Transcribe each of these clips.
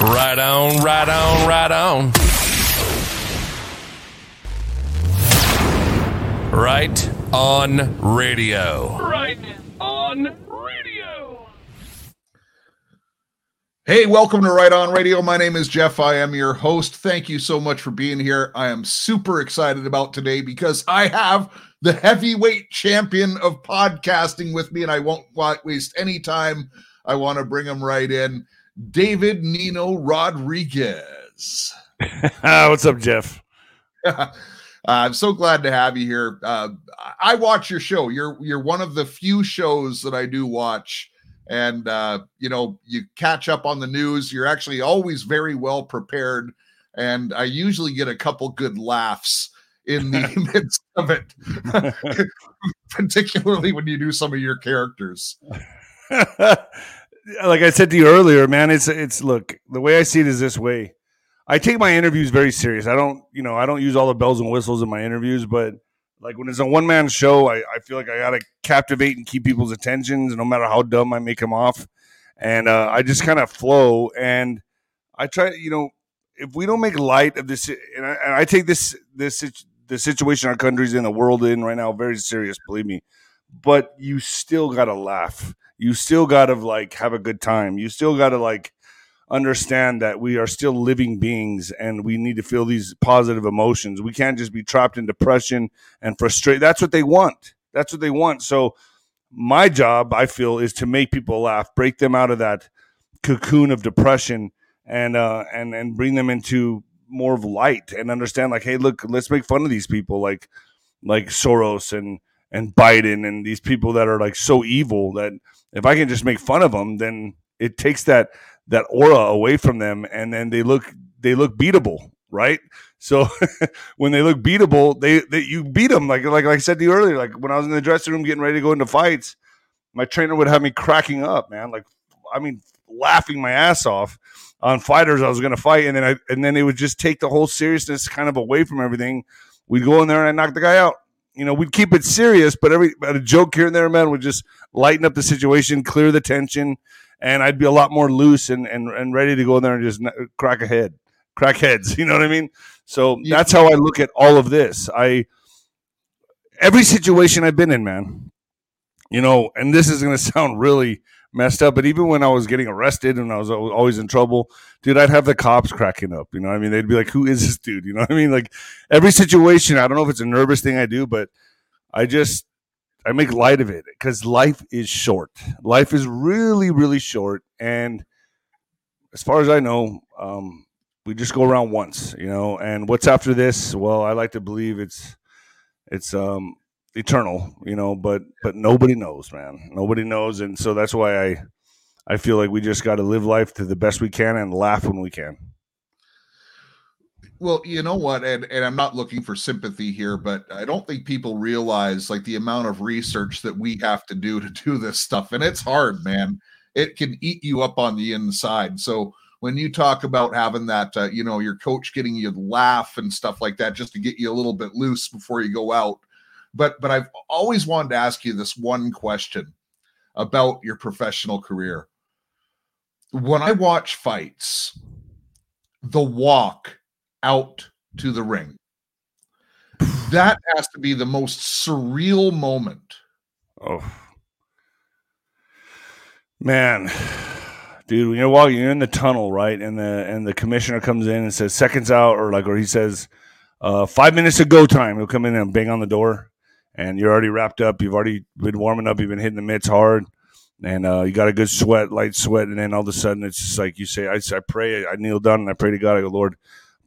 Right on, right on, right on. Right on radio. Right on radio. Hey, welcome to Right On Radio. My name is Jeff. I am your host. Thank you so much for being here. I am super excited about today because I have the heavyweight champion of podcasting with me, and I won't waste any time. I want to bring him right in. David Nino Rodriguez. What's up, Jeff? Uh, I'm so glad to have you here. Uh, I watch your show. You're you're one of the few shows that I do watch, and uh, you know you catch up on the news. You're actually always very well prepared, and I usually get a couple good laughs in the midst of it, particularly when you do some of your characters. Like I said to you earlier, man, it's it's look the way I see it is this way. I take my interviews very serious. I don't, you know, I don't use all the bells and whistles in my interviews, but like when it's a one man show, I, I feel like I gotta captivate and keep people's attentions, no matter how dumb I make them off. And uh, I just kind of flow, and I try, you know, if we don't make light of this, and I, and I take this this the situation our country's in, the world in right now, very serious, believe me. But you still gotta laugh. You still gotta like have a good time. You still gotta like understand that we are still living beings and we need to feel these positive emotions. We can't just be trapped in depression and frustration. That's what they want. That's what they want. So my job, I feel, is to make people laugh, break them out of that cocoon of depression and uh and and bring them into more of light and understand like, hey, look, let's make fun of these people like like Soros and and Biden and these people that are like so evil that if I can just make fun of them, then it takes that that aura away from them and then they look they look beatable right? So when they look beatable they, they you beat them like, like like i said to you earlier like when i was in the dressing room getting ready to go into fights my trainer would have me cracking up man like i mean laughing my ass off on fighters i was going to fight and then i and then they would just take the whole seriousness kind of away from everything. We'd go in there and i knock the guy out you know, we'd keep it serious, but every but a joke here and there, man, would just lighten up the situation, clear the tension, and I'd be a lot more loose and and, and ready to go in there and just crack a head, crack heads. You know what I mean? So yeah. that's how I look at all of this. I every situation I've been in, man. You know, and this is going to sound really messed up, but even when I was getting arrested and I was always in trouble, dude, I'd have the cops cracking up. You know, I mean, they'd be like, "Who is this dude?" You know I mean? Like every situation. I don't know if it's a nervous thing I do, but I just I make light of it because life is short. Life is really, really short, and as far as I know, um, we just go around once, you know. And what's after this? Well, I like to believe it's it's um, eternal, you know. But but nobody knows, man. Nobody knows, and so that's why I I feel like we just got to live life to the best we can and laugh when we can. Well, you know what, and and I'm not looking for sympathy here, but I don't think people realize like the amount of research that we have to do to do this stuff, and it's hard, man. It can eat you up on the inside. So when you talk about having that, uh, you know, your coach getting you to laugh and stuff like that, just to get you a little bit loose before you go out. But but I've always wanted to ask you this one question about your professional career. When I watch fights, the walk out to the ring. That has to be the most surreal moment. Oh. Man, dude, when you're walking, you're in the tunnel, right? And the and the commissioner comes in and says seconds out, or like, or he says uh, five minutes to go time. He'll come in and bang on the door, and you're already wrapped up. You've already been warming up. You've been hitting the mitts hard, and uh, you got a good sweat, light sweat, and then all of a sudden it's just like you say, I, I pray, I kneel down and I pray to God. I go, Lord,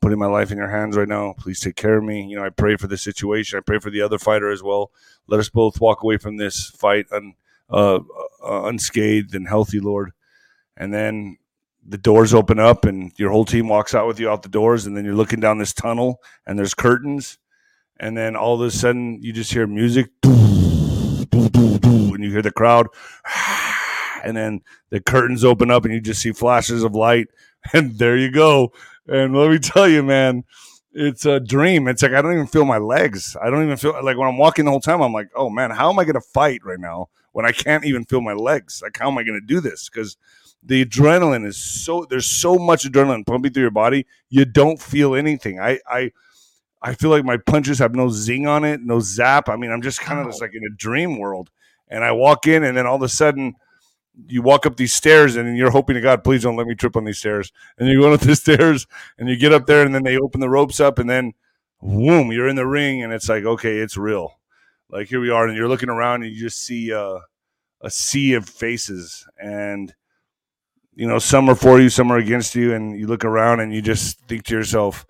putting my life in your hands right now. Please take care of me. You know, I pray for the situation. I pray for the other fighter as well. Let us both walk away from this fight un, uh, uh, unscathed and healthy, Lord. And then the doors open up and your whole team walks out with you out the doors. And then you're looking down this tunnel and there's curtains. And then all of a sudden you just hear music. And you hear the crowd. And then the curtains open up and you just see flashes of light. And there you go and let me tell you, man, it's a dream. It's like I don't even feel my legs. I don't even feel like when I'm walking the whole time. I'm like, oh man, how am I going to fight right now? when I can't even feel my legs. Like, how am I going to do this? Because the adrenaline is so there's so much adrenaline pumping through your body, you don't feel anything. I I I feel like my punches have no zing on it, no zap. I mean, I'm just kind of just like in a dream world. And I walk in, and then all of a sudden, you walk up these stairs, and you're hoping to God, please don't let me trip on these stairs. And you go up the stairs, and you get up there, and then they open the ropes up, and then, boom, you're in the ring, and it's like, okay, it's real. Like here we are, and you're looking around, and you just see uh, a sea of faces, and you know, some are for you, some are against you, and you look around, and you just think to yourself,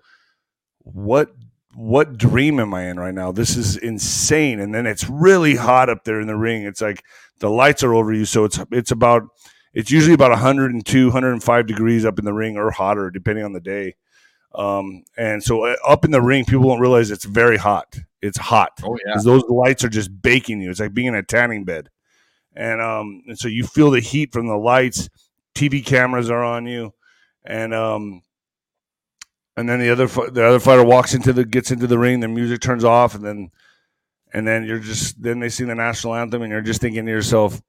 what what dream am I in right now? This is insane. And then it's really hot up there in the ring. It's like the lights are over you, so it's it's about it's usually about 102, 105 degrees up in the ring or hotter, depending on the day. Um, and so uh, up in the ring, people don't realize it's very hot. It's hot. Oh yeah. Those lights are just baking you. It's like being in a tanning bed. And um, and so you feel the heat from the lights. TV cameras are on you, and um, and then the other the other fighter walks into the gets into the ring. The music turns off, and then and then you're just then they sing the national anthem, and you're just thinking to yourself,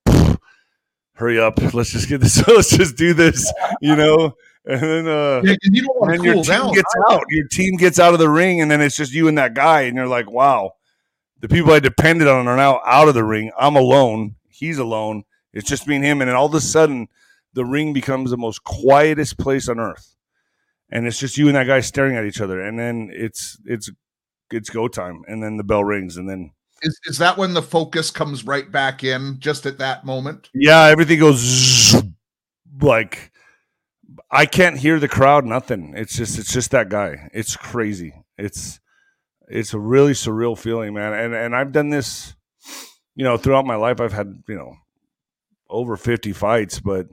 "Hurry up! Let's just get this. let's just do this," you know. And then, uh, Yeah, you don't want and to then your cool team down. gets out. Your team gets out of the ring, and then it's just you and that guy, and you're like, "Wow, the people I depended on are now out of the ring. I'm alone. He's alone. It's just me and him." And then all of a sudden, the ring becomes the most quietest place on earth, and it's just you and that guy staring at each other. And then it's it's it's go time, and then the bell rings, and then Is, is that when the focus comes right back in just at that moment? yeah, everything goes zzz, like I can't hear the crowd. Nothing. It's just it's just that guy. It's crazy. It's it's a really surreal feeling, man. And and I've done this, you know, throughout my life. I've had you know over fifty fights, but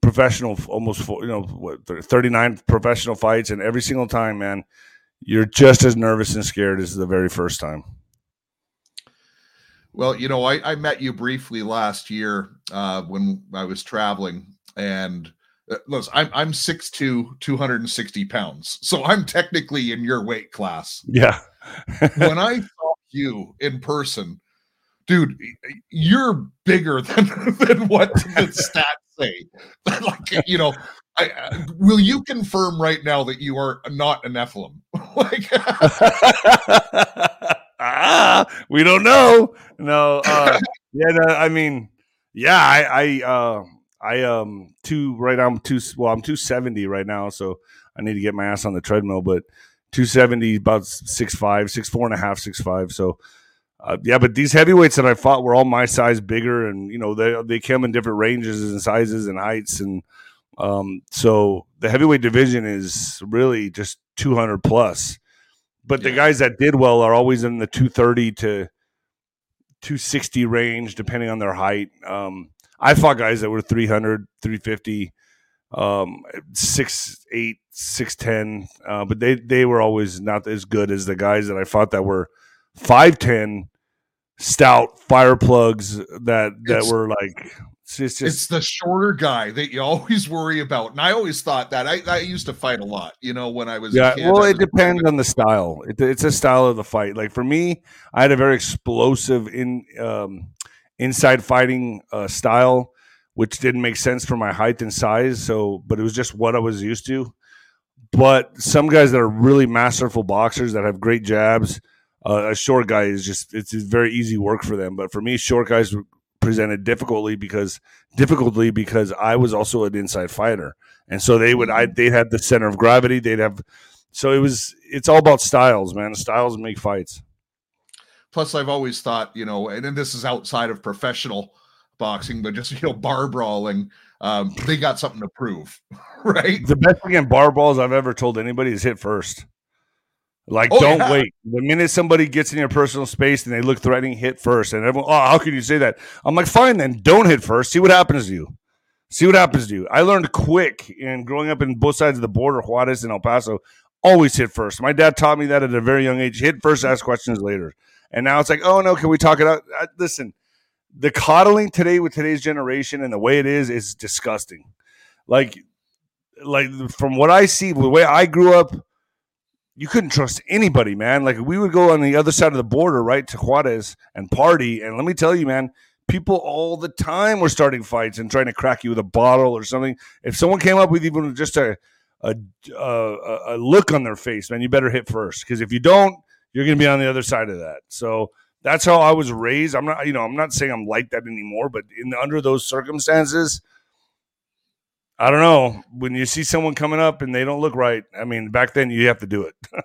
professional almost you know what thirty nine professional fights, and every single time, man, you're just as nervous and scared as the very first time. Well, you know, I, I met you briefly last year uh, when I was traveling, and uh, listen, I'm I'm 6'2", 260 pounds, so I'm technically in your weight class. Yeah. when I saw you in person, dude, you're bigger than than what the stats say. like, you know, I, I, will you confirm right now that you are not a Nephilim? like, ah, we don't know. No, uh, yeah, no, I mean, yeah, I, I, uh, I, um, two right. I'm two. Well, I'm two seventy right now, so I need to get my ass on the treadmill. But two seventy, about six five, six four and a half, six five. So. Uh, yeah, but these heavyweights that I fought were all my size, bigger, and you know they they come in different ranges and sizes and heights, and um, so the heavyweight division is really just 200 plus. But the guys that did well are always in the 230 to 260 range, depending on their height. Um, I fought guys that were 300, 350, um, six eight, six ten, uh, but they they were always not as good as the guys that I fought that were five ten, stout fire plugs that that It's- were like it's just, it's the shorter guy that you always worry about. And I always thought that. I, I used to fight a lot, you know, when I was Yeah, kid, well, it depends on the style. It, it's a style of the fight. Like for me, I had a very explosive in um, inside fighting uh, style, which didn't make sense for my height and size. So, but it was just what I was used to. But some guys that are really masterful boxers that have great jabs, uh, a short guy is just it's very easy work for them. But for me, short guys presented difficultly because difficultly because I was also an inside fighter, and so they would I they had the center of gravity. They'd have so it was it's all about styles, man. Styles make fights. Plus, I've always thought, you know, and then this is outside of professional boxing, but just, you know, bar brawling, um, they got something to prove, right? The best thing in bar balls I've ever told anybody is hit first. Like, Oh, don't yeah. wait. The minute somebody gets in your personal space and they look threatening, hit first. And everyone, oh, how can you say that? I'm like, fine, then don't hit first. See what happens to you. See what happens to you. I learned quick in growing up in both sides of the border, Juarez and El Paso, always hit first. My dad taught me that at a very young age. Hit first, ask questions later. And now it's like, oh no, can we talk it out? Uh, listen, the coddling today with today's generation and the way it is is disgusting. Like, like from what I see, the way I grew up, you couldn't trust anybody, man. Like we would go on the other side of the border, right to Juarez and party, and let me tell you, man, people all the time were starting fights and trying to crack you with a bottle or something. If someone came up with even just a a, a, a look on their face, man, you better hit first because if you don't, you're going to be on the other side of that. So that's how I was raised. I'm not, you know, I'm not saying I'm like that anymore, but in under those circumstances, I don't know. When you see someone coming up and they don't look right, I mean, back then you have to do it.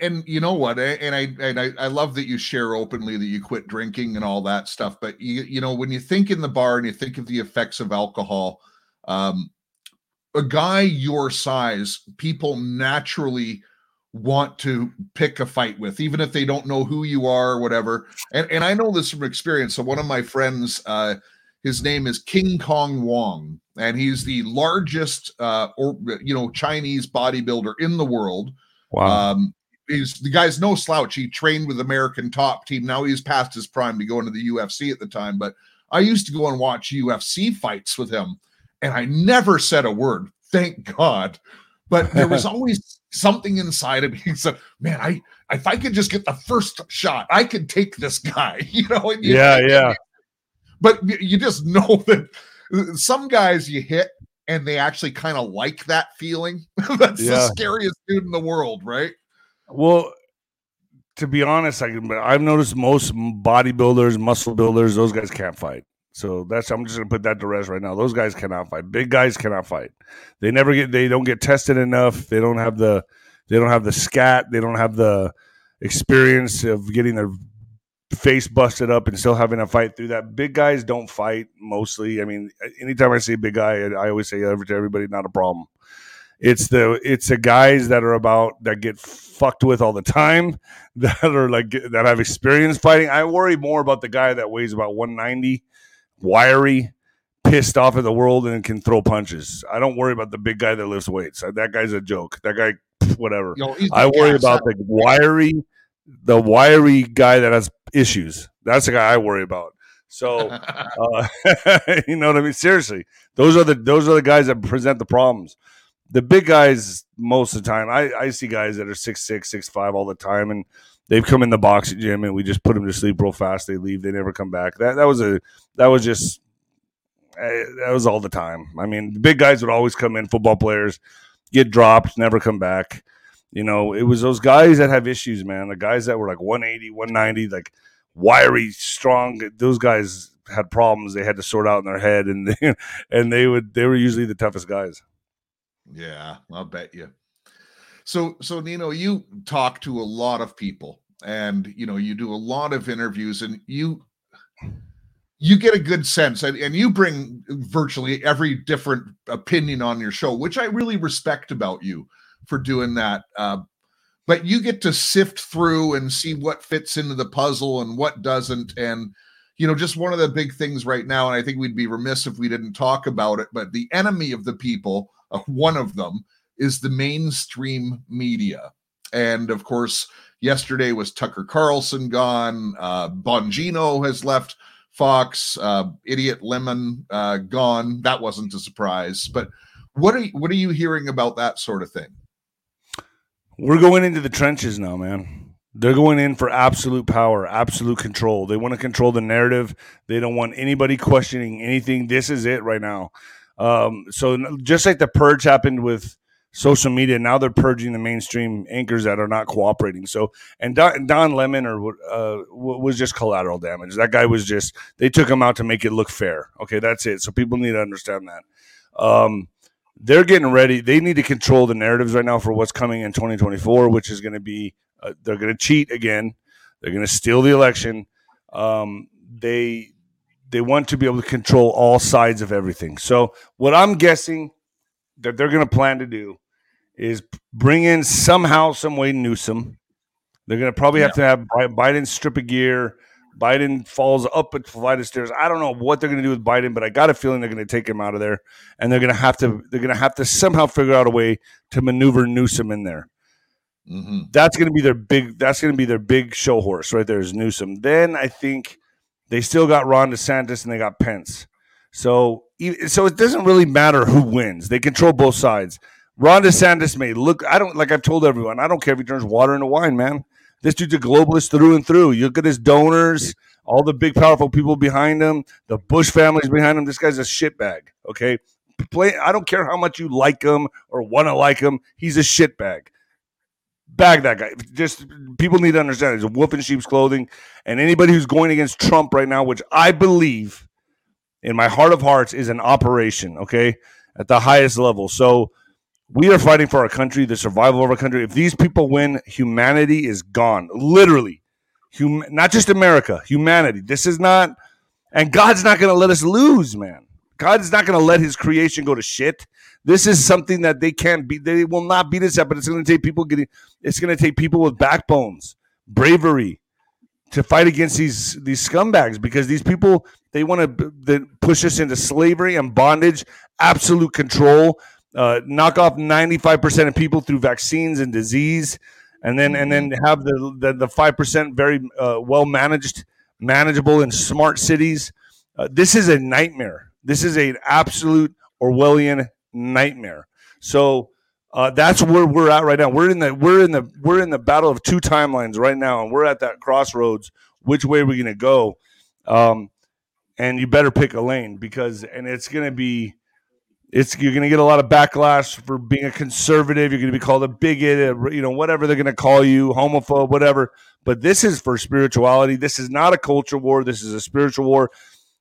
and you know what and i and I, I love that you share openly that you quit drinking and all that stuff but you you know when you think in the bar and you think of the effects of alcohol um a guy your size people naturally want to pick a fight with even if they don't know who you are or whatever and and i know this from experience so one of my friends uh his name is king kong wong and he's the largest uh or you know chinese bodybuilder in the world Wow. um, he's the guy's no slouch. He trained with American Top Team. Now he's past his prime to go into the UFC at the time. But I used to go and watch UFC fights with him, and I never said a word. Thank God. But there was always something inside of me. He said, "Man, I if I could just get the first shot, I could take this guy." You know? Yeah, yeah. But you- just know that some guys you hit and they actually kind of like that feeling. That's the scariest dude in the world, right? Well, to be honest, I can, I've noticed most bodybuilders, muscle builders, those guys can't fight. So that's I'm just gonna put that to rest right now. Those guys cannot fight. Big guys cannot fight. They never get. They don't get tested enough. They don't have the. They don't have the scat. They don't have the experience of getting their face busted up and still having to fight through that. Big guys don't fight mostly. I mean, anytime I see a big guy, I always say to everybody, not a problem. It's the it's the guys that are about that get fucked with all the time that are like that have experience fighting. I worry more about the guy that weighs about 190, wiry, pissed off at the world and can throw punches. I don't worry about the big guy that lifts weights. That guy's a joke. That guy, whatever. He's I worry about the wiry, the wiry guy that has issues. That's the guy I worry about. So uh, you know what I mean? Seriously, those are the those are the guys that present the problems. The big guys, most of the time, I, I see guys that are six six, six five all the time, and they've come in the boxing gym and we just put them to sleep real fast. They leave, they never come back. That that was a that was just eh, that was all the time. I mean, the big guys would always come in. Football players get dropped, never come back. You know, it was those guys that have issues, man. The guys that were like 180, 190, like wiry, strong. Those guys had problems they had to sort out in their head, and they, and they would they were usually the toughest guys. Yeah, I'll bet you. So, so Nino, you talk to a lot of people, and you know you do a lot of interviews, and you you get a good sense, and, and you bring virtually every different opinion on your show, which I really respect about you for doing that. Uh, but you get to sift through and see what fits into the puzzle and what doesn't, and you know, just one of the big things right now, and I think we'd be remiss if we didn't talk about it. But the enemy of the people, uh, one of them, is the mainstream media. And of course, yesterday was Tucker Carlson gone. Uh, Bongino has left Fox. Uh, Idiot Lemon uh, gone. That wasn't a surprise. But what are you, what are you hearing about that sort of thing? We're going into the trenches now, man. They're going in for absolute power, absolute control. They want to control the narrative. They don't want anybody questioning anything. This is it right now. Um, so just like the purge happened with social media, now they're purging the mainstream anchors that are not cooperating. So and Don, Don Lemon or uh, was just collateral damage. That guy was just they took him out to make it look fair. Okay, that's it. So people need to understand that. Um, they're getting ready. They need to control the narratives right now for what's coming in 2024, which is going to be uh, they're going to cheat again. They're going to steal the election. Um, they they want to be able to control all sides of everything. So what I'm guessing that they're going to plan to do is bring in somehow, some way Newsom. They're going to probably have to have Bi- Biden strip a gear. Biden falls up a flight of stairs. I don't know what they're going to do with Biden, but I got a feeling they're going to take him out of there, and they're going to have to they're going to have to somehow figure out a way to maneuver Newsom in there Mm-hmm. that's going to be their big that's going to be their big show horse right there is Newsom. Then I think they still got Ron DeSantis and they got Pence. So so it doesn't really matter who wins. They control both sides. Ron DeSantis may look I don't like I've told everyone, I don't care if he turns water into wine, man. This dude's a globalist through and through. You look at his donors, all the big powerful people behind him, the Bush families behind him. This guy's a shitbag. Okay, play. I don't care how much you like him or want to like him. He's a shitbag. Bag that guy. Just people need to understand. He's a wolf in sheep's clothing, and anybody who's going against Trump right now, which I believe in my heart of hearts is an operation. Okay, at the highest level. So we are fighting for our country, the survival of our country. If these people win, humanity is gone. Literally, hum- not just America, humanity. This is not, and God's not going to let us lose, man. God is not going to let His creation go to shit. This is something that they can't beat. They will not beat us at, but it's going to take people getting. It's going to take people with backbones, bravery, to fight against these these scumbags because these people they want to push us into slavery and bondage, absolute control, uh, knock off ninety five percent of people through vaccines and disease, and then and then have the the five percent very uh, well managed, manageable and smart cities. Uh, this is a nightmare this is an absolute Orwellian nightmare. So uh, that's where we're at right now. We're in the we're in the we're in the battle of two timelines right now, and we're at that crossroads. Which way are we going to go? Um, and you better pick a lane because, and it's going to be, it's you're going to get a lot of backlash for being a conservative. You're going to be called a bigot, a, you know, whatever they're going to call you, homophobe, whatever. But this is for spirituality. This is not a culture war. This is a spiritual war.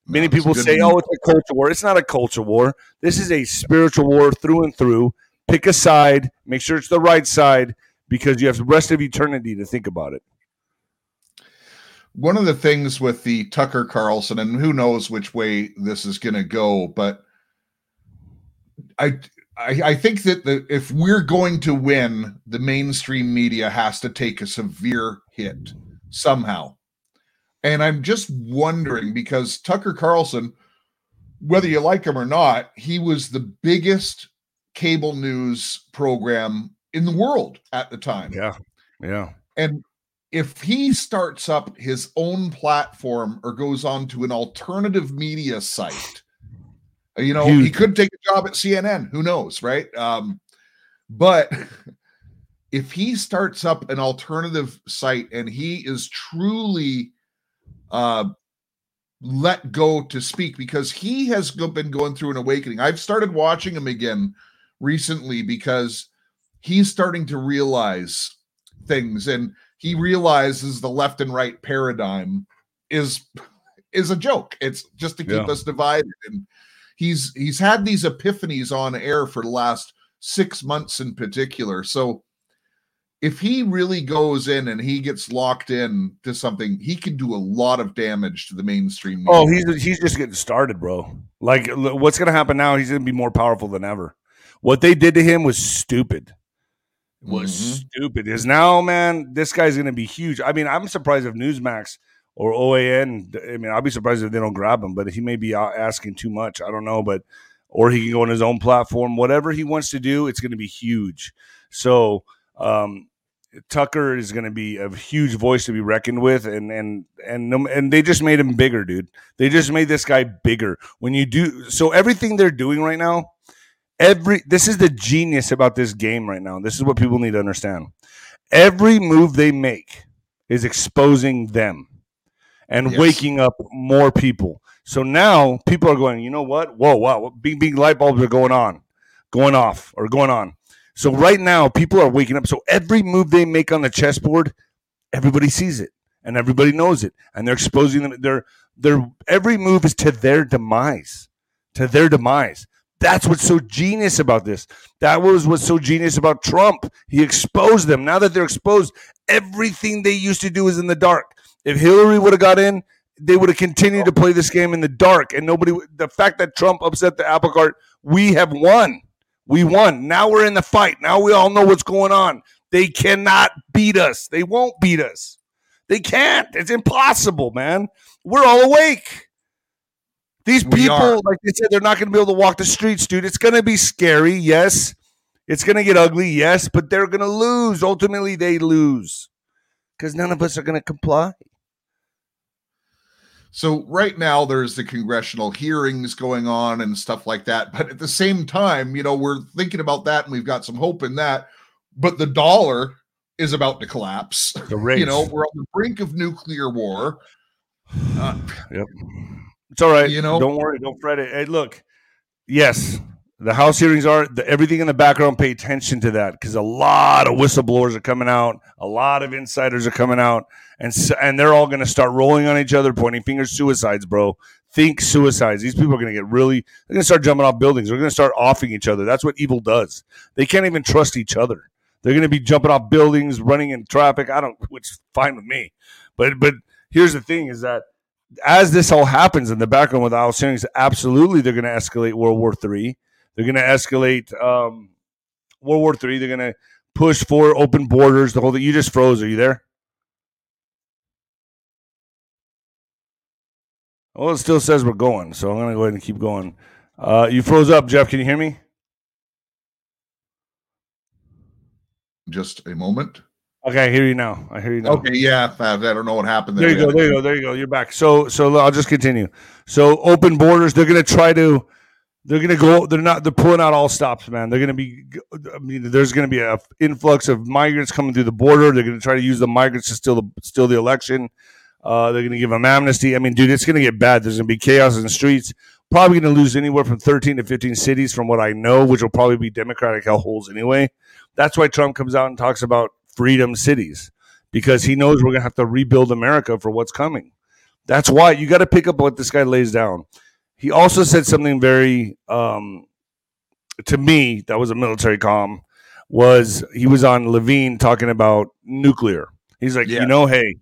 Many no, people say, "Oh, it's a culture war." It's not a culture war. This is a spiritual war through and through. Pick a side. Make sure it's the right side because you have the rest of eternity to think about it. One of the things with the Tucker Carlson, and who knows which way this is going to go, but I, I, I think that the, if we're going to win, the mainstream media has to take a severe hit somehow and I'm just wondering because Tucker Carlson, whether you like him or not, he was the biggest cable news program in the world at the time. Yeah. Yeah. And if he starts up his own platform or goes on to an alternative media site, you know, Huge. he could take a job at CNN. Who knows, right? Um, but if he starts up an alternative site and he is truly uh, let go to speak because he has been going through an awakening. I've started watching him again recently because he's starting to realize things and he realizes the left and right paradigm is is a joke. It's just to keep yeah. us divided and he's he's had these epiphanies on air for the last 6 months in particular. So if he really goes in and he gets locked in to something, he can do a lot of damage to the mainstream. Media. Oh, he's he's just getting started, bro. Like what's going to happen now? He's going to be more powerful than ever. What they did to him was stupid. Was mm-hmm. stupid. Is now, man, this guy's going to be huge. I mean, I'm surprised if Newsmax or OAN. I mean, I'll be surprised if they don't grab him, but he may be asking too much. I don't know, but or he can go on his own platform. Whatever he wants to do, it's going to be huge. So um, Tucker is going to be a huge voice to be reckoned with, and and and and they just made him bigger, dude. They just made this guy bigger. When you do so, everything they're doing right now, every this is the genius about this game right now. This is what people need to understand. Every move they make is exposing them and yes. waking up more people. So now people are going, you know what? Whoa, wow, big big light bulbs are going on, going off, or going on. So right now, people are waking up. So every move they make on the chessboard, everybody sees it and everybody knows it, and they're exposing them. They're they're every move is to their demise, to their demise. That's what's so genius about this. That was what's so genius about Trump. He exposed them. Now that they're exposed, everything they used to do is in the dark. If Hillary would have got in, they would have continued to oh. play this game in the dark. And nobody, the fact that Trump upset the apple cart, we have won. We won. Now we're in the fight. Now we all know what's going on. They cannot beat us. They won't beat us. They can't. It's impossible, man. We're all awake. These people, like they said, they're not going to be able to walk the streets, dude. It's going to be scary, yes. It's going to get ugly, yes, but they're going to lose. Ultimately, they lose because none of us are going to comply. So right now there's the congressional hearings going on and stuff like that. But at the same time, you know, we're thinking about that and we've got some hope in that. But the dollar is about to collapse. The race. You know, we're on the brink of nuclear war. Uh, Yep. It's all right. You know- don't worry. Don't fret it. Hey, look, yes, the House hearings are the, everything in the background. Pay attention to that because a lot of whistleblowers are coming out. A lot of insiders are coming out, and and they're all going to start rolling on each other, pointing fingers. Suicides, bro. Think suicides. These people are going to get really. They're going to start jumping off buildings. They're going to start offing each other. That's what evil does. They can't even trust each other. They're going to be jumping off buildings, running in traffic. I don't, which is fine with me. But but here's the thing: is that as this all happens in the background with Al Series, absolutely they're going to escalate World War Three. They're going to escalate um, World War Three. They're going to push for open borders. The whole thing. You just froze. Are you there? Well, it still says we're going, so I'm going to go ahead and keep going. Uh, you froze up, Jeff. Can you hear me? just a moment. Okay, I hear you now. I hear you now. Okay, yeah, I don't know what happened there. There you go. There you go. There you go. You're back. So, so I'll just continue. So, open borders. They're going to try to. They're going to go. They're not. They're pulling out all stops, man. They're going to be. I mean, there's going to be a influx of migrants coming through the border. They're going to try to use the migrants to steal the steal the election. Uh, they're going to give them amnesty. I mean, dude, it's going to get bad. There's going to be chaos in the streets. Probably going to lose anywhere from 13 to 15 cities, from what I know, which will probably be Democratic hellholes anyway. That's why Trump comes out and talks about freedom cities because he knows we're going to have to rebuild America for what's coming. That's why you got to pick up what this guy lays down. He also said something very, um, to me, that was a military calm. Was he was on Levin talking about nuclear? He's like, Yeah. you know, hey,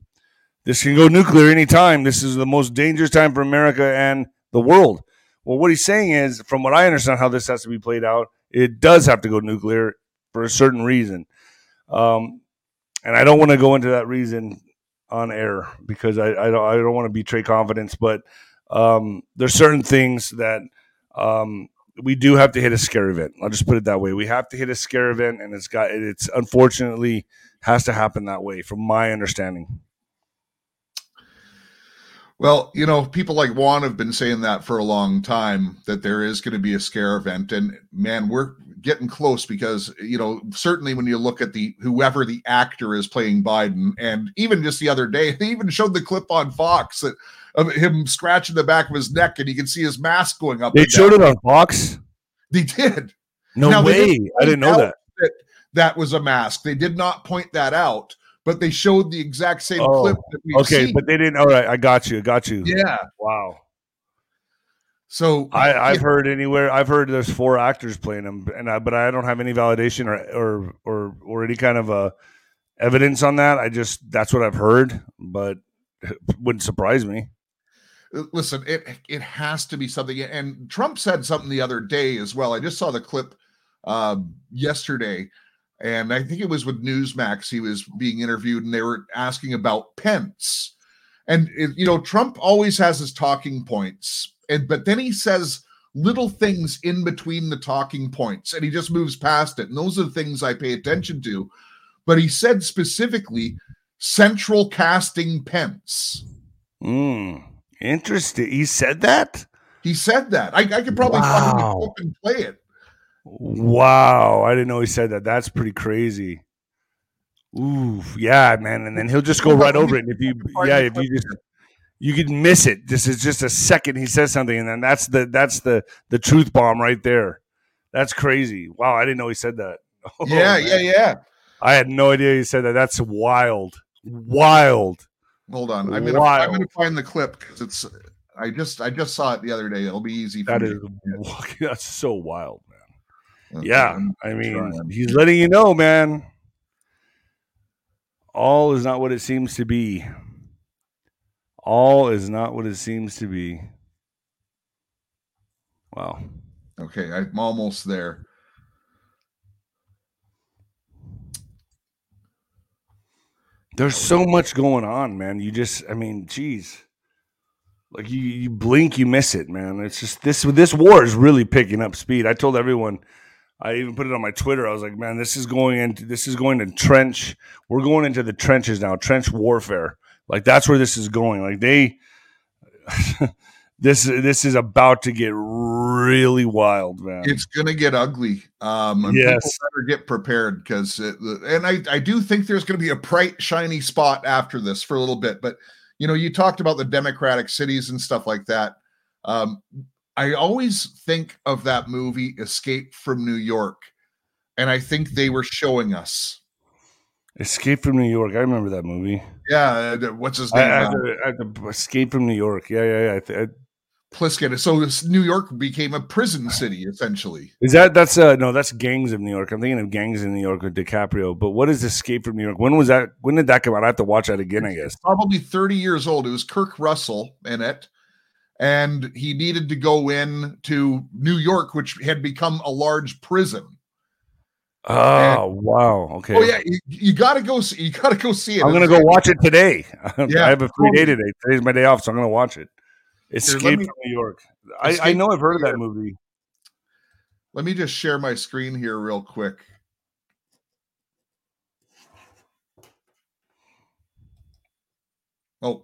this can go nuclear anytime. This is the most dangerous time for America and the world. Well, what he's saying is, from what I understand, how this has to be played out, it does have to go nuclear for a certain reason. Um, and I don't want to go into that reason on air because I, I don't I don't want to betray confidence, but um, there's certain things that um, we do have to hit a scare event. I'll just put it that way. We have to hit a scare event, and it's got it's unfortunately has to happen that way, from my understanding. Well, you know, people like Juan have been saying that for a long time that there is going to be a scare event, and man, we're getting close because you know certainly when you look at the whoever the actor is playing Biden, and even just the other day, they even showed the clip on Fox that of him scratching the back of his neck, and you can see his mask going up. They showed down. it on Fox. They did. No Now, way! didn't I didn't know that. that that was a mask. They did not point that out, but they showed the exact same Oh, clip that we've Okay, seen. but they didn't. All right, I got you. I got you. yeah. Wow. So I, I've yeah, heard anywhere. I've heard there's four actors playing them, and I, but I don't have any validation or or or or any kind of uh, evidence on that. I just that's what I've heard, but it wouldn't surprise me. listen, it it has to be something. And Trump said something the other day as well. I just saw the clip uh, yesterday, and I think it was with Newsmax. He was being interviewed, and they were asking about Pence. And it, you know, Trump always has his talking points, and but then he says little things in between the talking points, and he just moves past it. And those are the things I pay attention to. But he said specifically, central casting Pence. Mm, interesting. He said that. He said that. I, I could probably find the Wow. and play it. Wow, I didn't know he said that. That's pretty crazy. Ooh, yeah, man. And then he'll just go right over it. If you, yeah, if you just, you could miss it. This is just a second. He says something, and then that's the that's the the truth bomb right there. That's crazy. Wow, I didn't know he said that. Oh, yeah, man. yeah, yeah. I had no idea he said that. That's wild, wild. Hold on. I'm gonna I'm gonna find the clip because it's I just I just saw it the other day. It'll be easy for That me. is that's so wild, Yeah, I'm- mean, trying. he's letting you know, man. All is not what it seems to be. All is not what it seems to be. Wow. Okay, I'm almost there. There's so much going on, man. You just, I mean, geez. Like you, you blink, you miss it, man. It's just this this war is really picking up speed. I told everyone, I even put it on my Twitter. I was like, man, this is going into this is going to trench. We're going into the trenches now, trench warfare. Like that's where this is going. Like they, this this is about to get really wild, man. It's gonna get ugly. Um, and Yes. people better get prepared because, and I I do think there's gonna be a bright shiny spot after this for a little bit, but you know, you talked about the democratic cities and stuff like that. Um, I always think of that movie Escape from New York, and I think they were showing us. Escape from New York. I remember that movie. Yeah, uh, what's his name? I, had to- I Escape from New York. Yeah, yeah, yeah. I th- I- Pliskin. So this New York became a prison city essentially. Is that that's uh no that's Gangs of New York. I'm thinking of Gangs in New York with DiCaprio. But what is Escape from New York? When was that? When did that come out? I have to watch that again. I guess. Probably 30 years old. It was Kirk Russell in it. And he needed to go in to New York, which had become a large prison. Oh wow. Okay. Oh yeah, you, you gotta go see you gotta go see it. I'm gonna go watch it today. Yeah, I have a free day today. Today's my day off, so I'm gonna watch it. Escape me- from New York. I, I know I've heard of that movie. Let me just share my screen here real quick. Oh,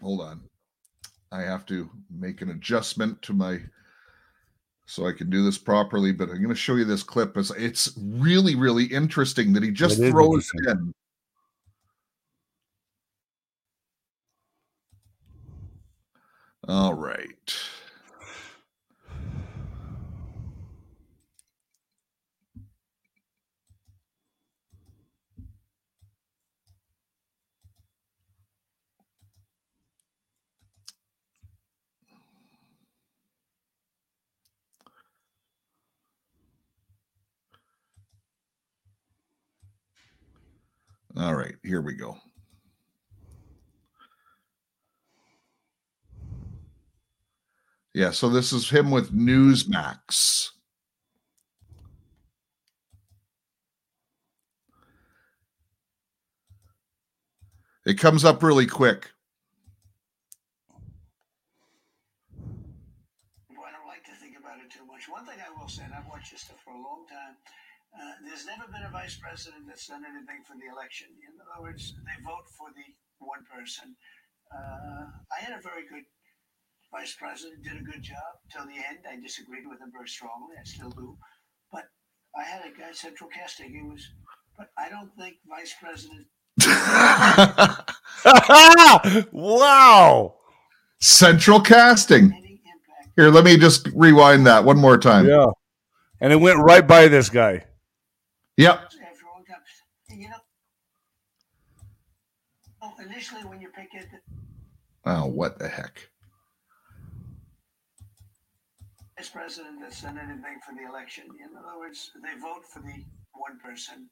hold on. I have to make an adjustment to my so I can do this properly, but I'm going to show you this clip. It's, it's really, really interesting that he just It throws it in. All right. All right, here we go. Yeah, so this is him with Newsmax. It comes up really quick. Well, I don't like to think about it too much. One thing I will say, and I've watched this stuff for a long time, uh, there's never been a vice president that's done anything for the election. In other words, they vote for the one person. Uh, I had a very good vice president, did a good job till the end. I disagreed with him very strongly. I still do. But I had a guy, Central Casting. He was, but I don't think vice president wow. Central casting. Here, let me just rewind that one more time. Yeah. And it went right by this guy. Yep. oh, initially when you pick it, Oh, what the heck? vice president that's done anything for the election. In other words, they vote for the one person.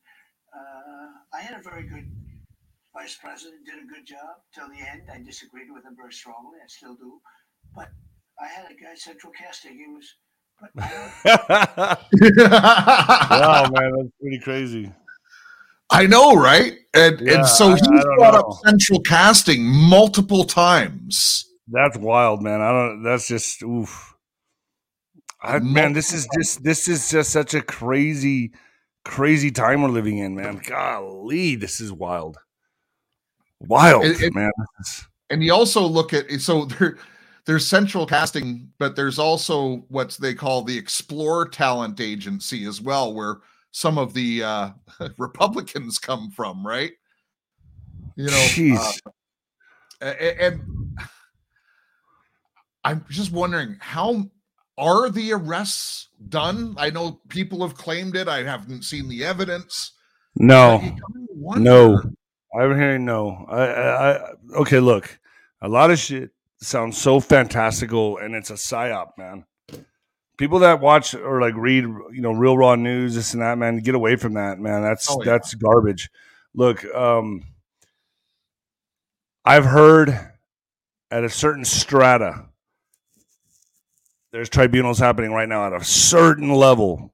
Uh, I had a very good vice president, did a good job till the end. I disagreed with him very strongly. I still do. But I had a guy, Central Casting. He was, wow, man, that's pretty crazy. I know, right? And Yeah, and so he brought up central casting multiple times. That's wild, man. I don't. That's just oof. I, man, this is just this is just such a crazy, crazy time we're living in, man. Golly, this is wild, wild, it- man. And you also look at so there there's central casting, but there's also what they call the Explore Talent Agency as well, where some of the uh, Republicans come from, right? You know, Jeez. uh, and I'm just wondering how are the arrests done? I know people have claimed it. I haven't seen the evidence. no, But you kinda wonder- no. I'm hearing no. I, I, I, okay, look, a lot of shit sounds so fantastical, and it's a psyop, man. People that watch or like read, you know, real raw news, this and that, man, get away from that, man. That's Oh, yeah. that's garbage. Look, um, I've heard at a certain strata, there's tribunals happening right now at a certain level,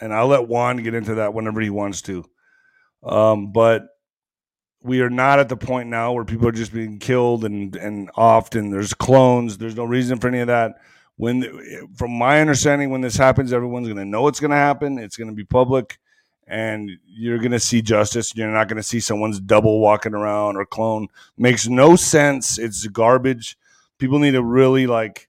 and I'll let Juan get into that whenever he wants to. Um, but we are not at the point now where people are just being killed and and offed and there's clones. There's no reason for any of that. When, from my understanding, when this happens, everyone's going to know it's going to happen. It's going to be public, and you're going to see justice. You're not going to see someone's double walking around or clone. Makes no sense. It's garbage. People need to really like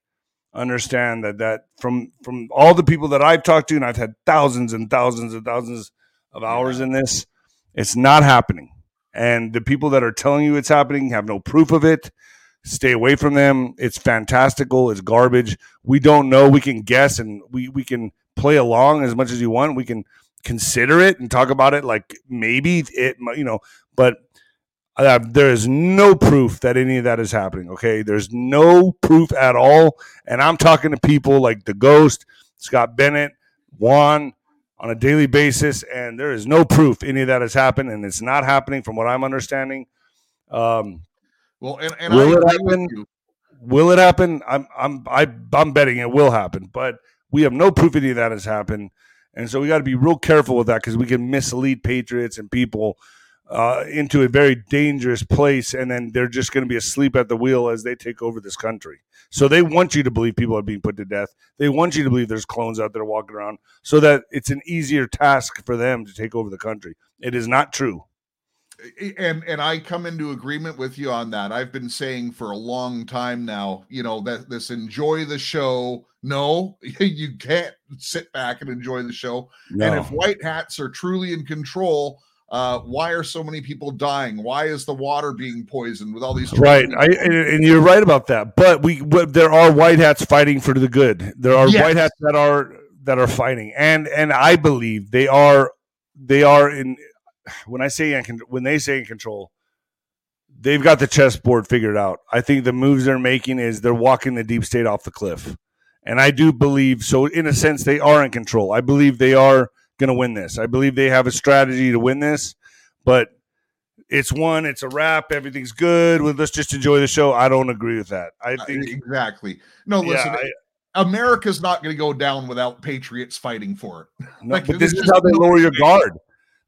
understand that that from from all the people that I've talked to, and I've had thousands and thousands and thousands of hours in this, it's not happening. And the people that are telling you it's happening have no proof of it. Stay away from them. It's fantastical. It's garbage. We don't know. We can guess and we we can play along as much as you want. We can consider it and talk about it like maybe it you know, but uh, there is no proof that any of that is happening. Okay, there's no proof at all, and I'm talking to people like the Ghost, Scott Bennett, Juan on a daily basis, and there is no proof any of that has happened, and it's not happening from what I'm understanding. Um, well, and, and will it happen? Will it happen? I'm I'm I, I'm betting it will happen, but we have no proof any of that has happened, and so we got to be real careful with that because we can mislead patriots and people uh, into a very dangerous place, and then they're just going to be asleep at the wheel as they take over this country. So they want you to believe people are being put to death. They want you to believe there's clones out there walking around, so that it's an easier task for them to take over the country. It is not true. And and I come into agreement with you on that. I've been saying for a long time now, you know, that this enjoy the show. No, you can't sit back and enjoy the show. No. And if white hats are truly in control, uh, why are so many people dying? Why is the water being poisoned with all these? Right, I, and you're right about that. But we, but there are white hats fighting for the good. There are yes. white hats that are that are fighting, and and I believe they are they are in. When I say in, when they say in control, they've got the chessboard figured out. I think the moves they're making is they're walking the deep state off the cliff, and I do believe so. In a sense, they are in control. I believe they are going to win this. I believe they have a strategy to win this, but it's one, it's a wrap, everything's good. Let's just enjoy the show. I don't agree with that. I uh, think exactly. No, listen, yeah, I, America's not going to go down without patriots fighting for it. No, like, but this is how they lower your guard.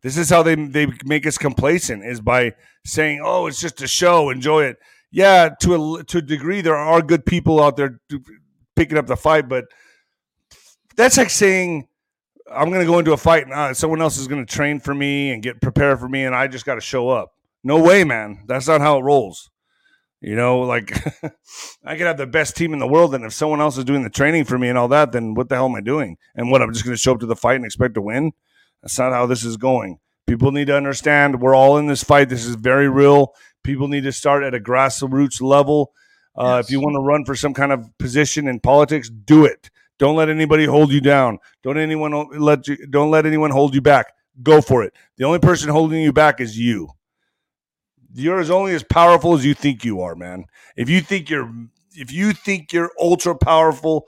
This is how they they make us complacent is by saying, "Oh, it's just a show, enjoy it." Yeah, to a to a degree, there are good people out there picking up the fight, but that's like saying I'm going to go into a fight and uh, someone else is going to train for me and get prepared for me, and I just got to show up. No way, man. That's not how it rolls. You know, like I could have the best team in the world, and if someone else is doing the training for me and all that, then what the hell am I doing? And what I'm just going to show up to the fight and expect to win? That's not how this is going. People need to understand we're all in this fight. This is very real. People need to start at a grassroots level. Uh, yes. If you want to run for some kind of position in politics, do it. Don't let anybody hold you down. Don't anyone let you don't let anyone hold you back. Go for it. The only person holding you back is you. You're as only as powerful as you think you are, man. If you think you're if you think you're ultra powerful,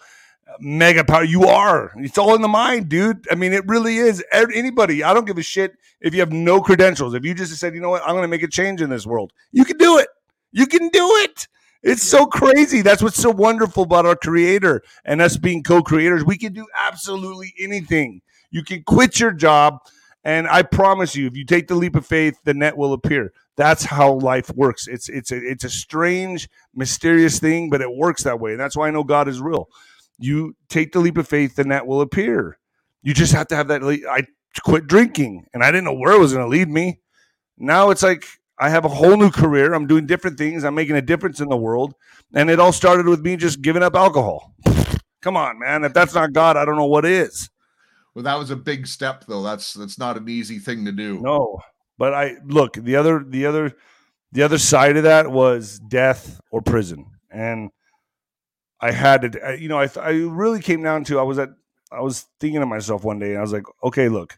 mega power, you are. It's all in the mind, dude. I mean, it really is. Anybody, I don't give a shit if you have no credentials. If you just said, you know what, I'm going to make a change in this world, you can do it. You can do it. It's so crazy. That's what's so wonderful about our creator and us being co-creators. We can do absolutely anything. You can quit your job, and I promise you, if you take the leap of faith, the net will appear. That's how life works. It's it's a it's a strange, mysterious thing, but it works that way. And that's why I know God is real. You take the leap of faith, the net will appear. You just have to have that. I quit drinking, and I didn't know where it was going to lead me. Now it's like I have a whole new career. I'm doing different things. I'm making a difference in the world. And it all started with me just giving up alcohol. Come on, man. If that's not God, I don't know what is. Well, that was a big step though. That's that's not an easy thing to do. No. But I look, the other the other the other side of that was death or prison. And I had to you know, I I really came down to I was at I was thinking to myself one day and I was like, okay, look.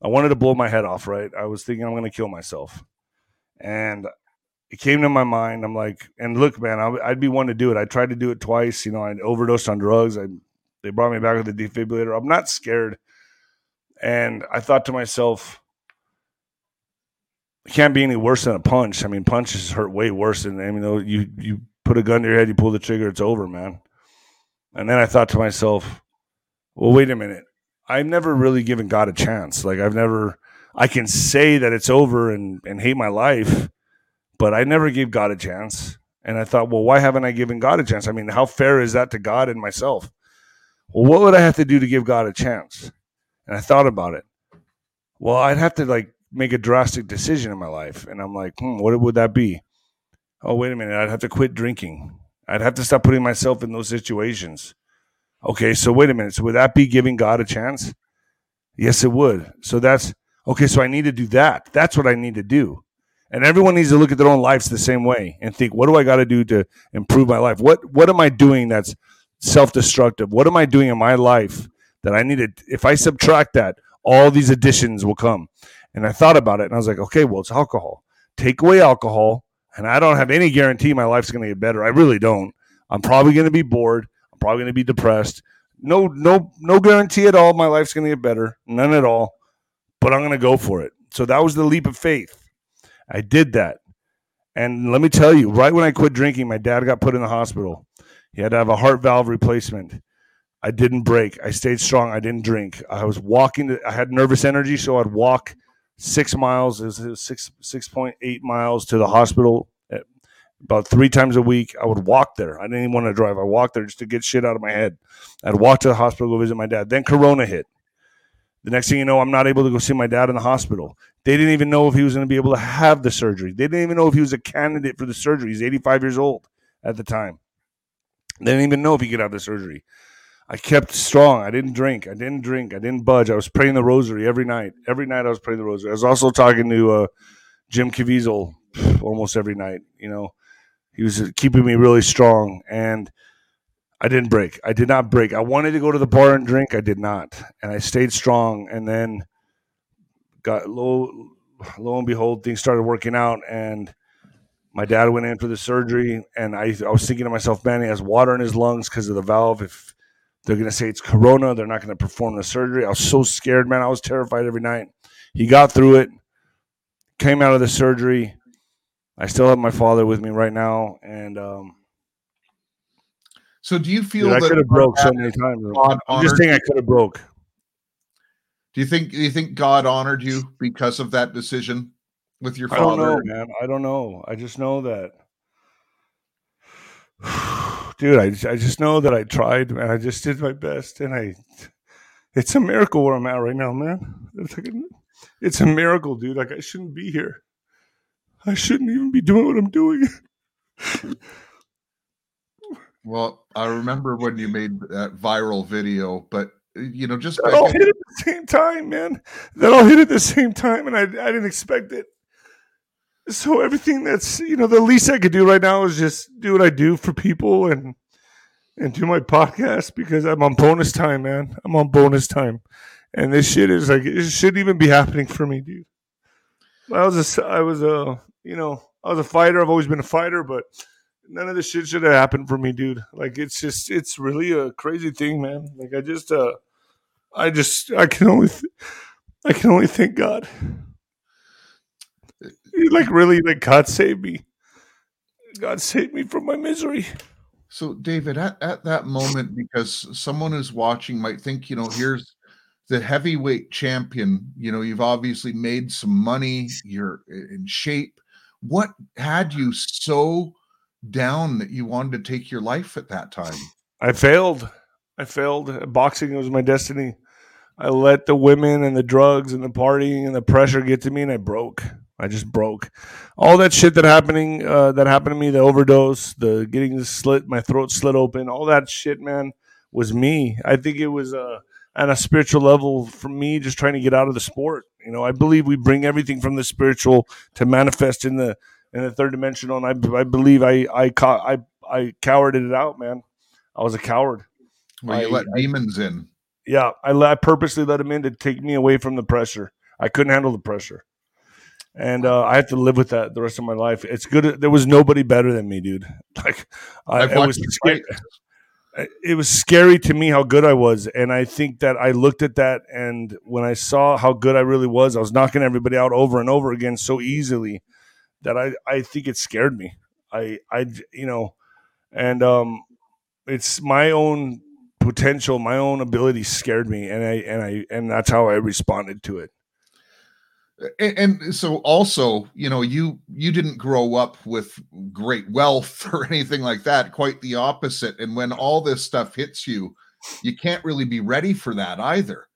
I wanted to blow my head off, right? I was thinking I'm going to kill myself and it came to my mind. I'm like, and look, man, I, would be one to do it. I tried to do it twice. You know, I overdosed on drugs. I they brought me back with a defibrillator. I'm not scared, and I thought to myself, it can't be any worse than a punch. I mean, punches hurt way worse than I mean, you you put a gun to your head, you pull the trigger, it's over, man. And then I thought to myself, well, wait a minute. I've never really given God a chance. Like I've never I can say that it's over and, and hate my life, but I never gave God a chance. And I thought, well, why haven't I given God a chance? I mean, how fair is that to God and myself? Well, what would I have to do to give God a chance? And I thought about it. Well, I'd have to like make a drastic decision in my life. And I'm like, hmm, what would that be? Oh, wait a minute. I'd have to quit drinking. I'd have to stop putting myself in those situations. Okay, so wait a minute. So would that be giving God a chance? Yes, it would. So that's Okay, so I need to do that. That's what I need to do. And everyone needs to look at their own lives the same way and think, what do I got to do to improve my life? What what am I doing that's self-destructive? What am I doing in my life that I need to if I subtract that, all these additions will come. And I thought about it and I was like, okay, well, it's alcohol. Take away alcohol, and I don't have any guarantee my life's going to get better. I really don't. I'm probably going to be bored. I'm probably going to be depressed. No, no, no guarantee at all. My life's going to get better. None at all. But I'm going to go for it. So that was the leap of faith. I did that. And let me tell you, right when I quit drinking, my dad got put in the hospital. He had to have a heart valve replacement. I didn't break. I stayed strong. I didn't drink. I was walking. To, I had nervous energy, so I'd walk six miles. It was six six point eight miles to the hospital. eh, About three times a week, I would walk there. I didn't even want to drive. I walked there just to get shit out of my head. I'd walk to the hospital, go visit my dad. Then Corona hit. The next thing you know, I'm not able to go see my dad in the hospital. They didn't even know if he was going to be able to have the surgery. They didn't even know if he was a candidate for the surgery. He's 85 years old at the time. They didn't even know if he could have the surgery. I kept strong. I didn't drink. I didn't drink. I didn't budge. I was praying the rosary every night. Every night I was praying the rosary. I was also talking to uh, Jim Caviezel almost every night. You know, he was keeping me really strong, and I didn't break. I did not break. I wanted to go to the bar and drink. I did not, and I stayed strong. And then got low, lo and behold, things started working out, and my dad went in for the surgery, and I, I was thinking to myself, man, he has water in his lungs because of the valve. If they're going to say it's corona, they're not going to perform the surgery. I was so scared, man. I was terrified every night. He got through it, came out of the surgery. I still have my father with me right now, and um, So do you feel dude, I could have broke so many times. God I'm just saying I could have broke. Do you think do you think God honored you because of that decision with your I don't know, man. I don't know. I just know that, dude. I I just know that I tried, and I just did my best, and I. It's a miracle where I'm at right now, man. It's, like a, it's a miracle, dude. Like I shouldn't be here. I shouldn't even be doing what I'm doing. Well, I remember when you made that viral video, but uh, you know, just That all in- hit at the same time, man. That all hit at the same time, and I I didn't expect it. So everything that's you know the least I could do right now is just do what I do for people and and do my podcast because I'm on bonus time, man. I'm on bonus time, and this shit is like it shouldn't even be happening for me, dude. I was a I was a you know I was a fighter. I've always been a fighter, but none of this shit should have happened for me, dude. Like it's just it's really a crazy thing, man. Like I just uh I just I can only th- I can only thank God. Like really, like God saved me. God saved me from my misery. So, David, at, at that moment, because someone who's watching might think, you know, here's the heavyweight champion. You know, you've obviously made some money, you're in shape. What had you so down that you wanted to take your life at that time? I failed. I failed. Boxing was my destiny. I let the women and the drugs and the partying and the pressure get to me, and I broke. I just broke. All that shit that happening uh, that happened to me, the overdose, the getting slit, my throat slit open, all that shit, man, was me. I think it was uh, at a spiritual level for me, just trying to get out of the sport. You know, I believe we bring everything from the spiritual to manifest in the in the third dimensional, and I, I believe I I ca- I I cowarded it out, man. I was a coward. Where you I- let demons in? Yeah, I, I purposely let him in to take me away from the pressure. I couldn't handle the pressure, and uh, I have to live with that the rest of my life. It's good. There was nobody better than me, dude. Like I, it was scary. It was scary to me how good I was, and I think that I looked at that, and when I saw how good I really was, I was knocking everybody out over and over again so easily that I I think it scared me. I I you know, and um, it's my own potential, my own ability scared me, and I and I and that's how I responded to it. and, and so also you know you you didn't grow up with great wealth or anything like that quite the opposite and when all this stuff hits you you can't really be ready for that either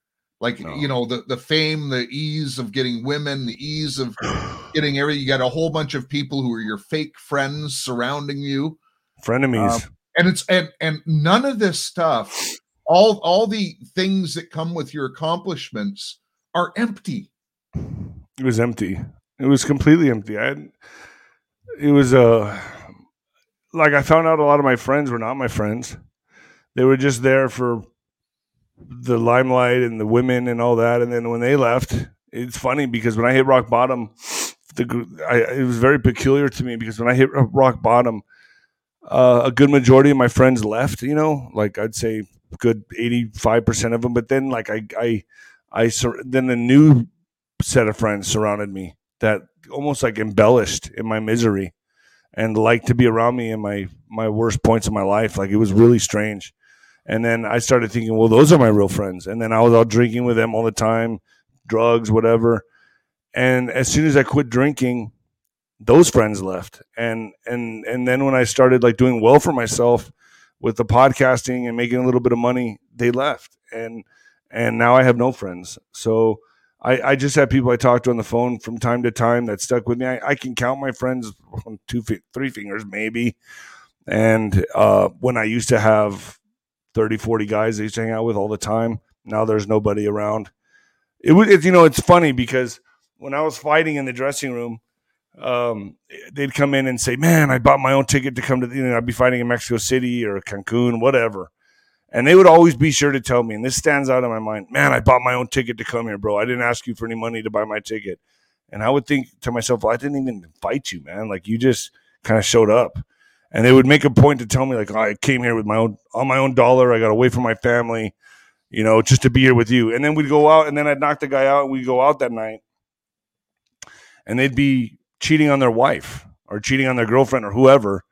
like No. you know the the fame the ease of getting women the ease of getting everything you got a whole bunch of people who are your fake friends surrounding you Frenemies. and it's and and none of this stuff all all the things that come with your accomplishments are empty it was empty. It was completely empty. I had, it was uh like I found out a lot of my friends were not my friends. They were just there for the limelight and the women and all that. And then when they left, it's funny because when I hit rock bottom, the I, it was very peculiar to me because when I hit rock bottom, uh, a good majority of my friends left. You know, like I'd say good eighty five percent of them. But then like I I I sur- then a new set of friends surrounded me that almost like embellished in my misery and liked to be around me in my my worst points of my life. Like it was really strange. And then I started thinking, well, those are my real friends. And then I was out drinking with them all the time, drugs, whatever. And as soon as I quit drinking, those friends left. And and and then when I started like doing well for myself with the podcasting and making a little bit of money, they left. And and now I have no friends. So I, I just have people I talk to on the phone from time to time that stuck with me. I, I can count my friends on two, three fingers, maybe. And uh, when I used to have 30, 40 guys I used to hang out with all the time, now there's nobody around. It was, you know, it's funny because when I was fighting in the dressing room, um, they'd come in and say, "Man, I bought my own ticket to come to, the, you know, I'd be fighting in Mexico City or Cancun, whatever." And they would always be sure to tell me, and this stands out in my mind, man, I bought my own ticket to come here, bro. I didn't ask you for any money to buy my ticket. And I would think to myself, well, I didn't even invite you, man. Like you just kind of showed up. And they would make a point to tell me, like, oh, I came here with my own on my own dollar. I got away from my family, you know, just to be here with you. And then we'd go out, and then I'd knock the guy out, and we'd go out that night. And they'd be cheating on their wife or cheating on their girlfriend or whoever.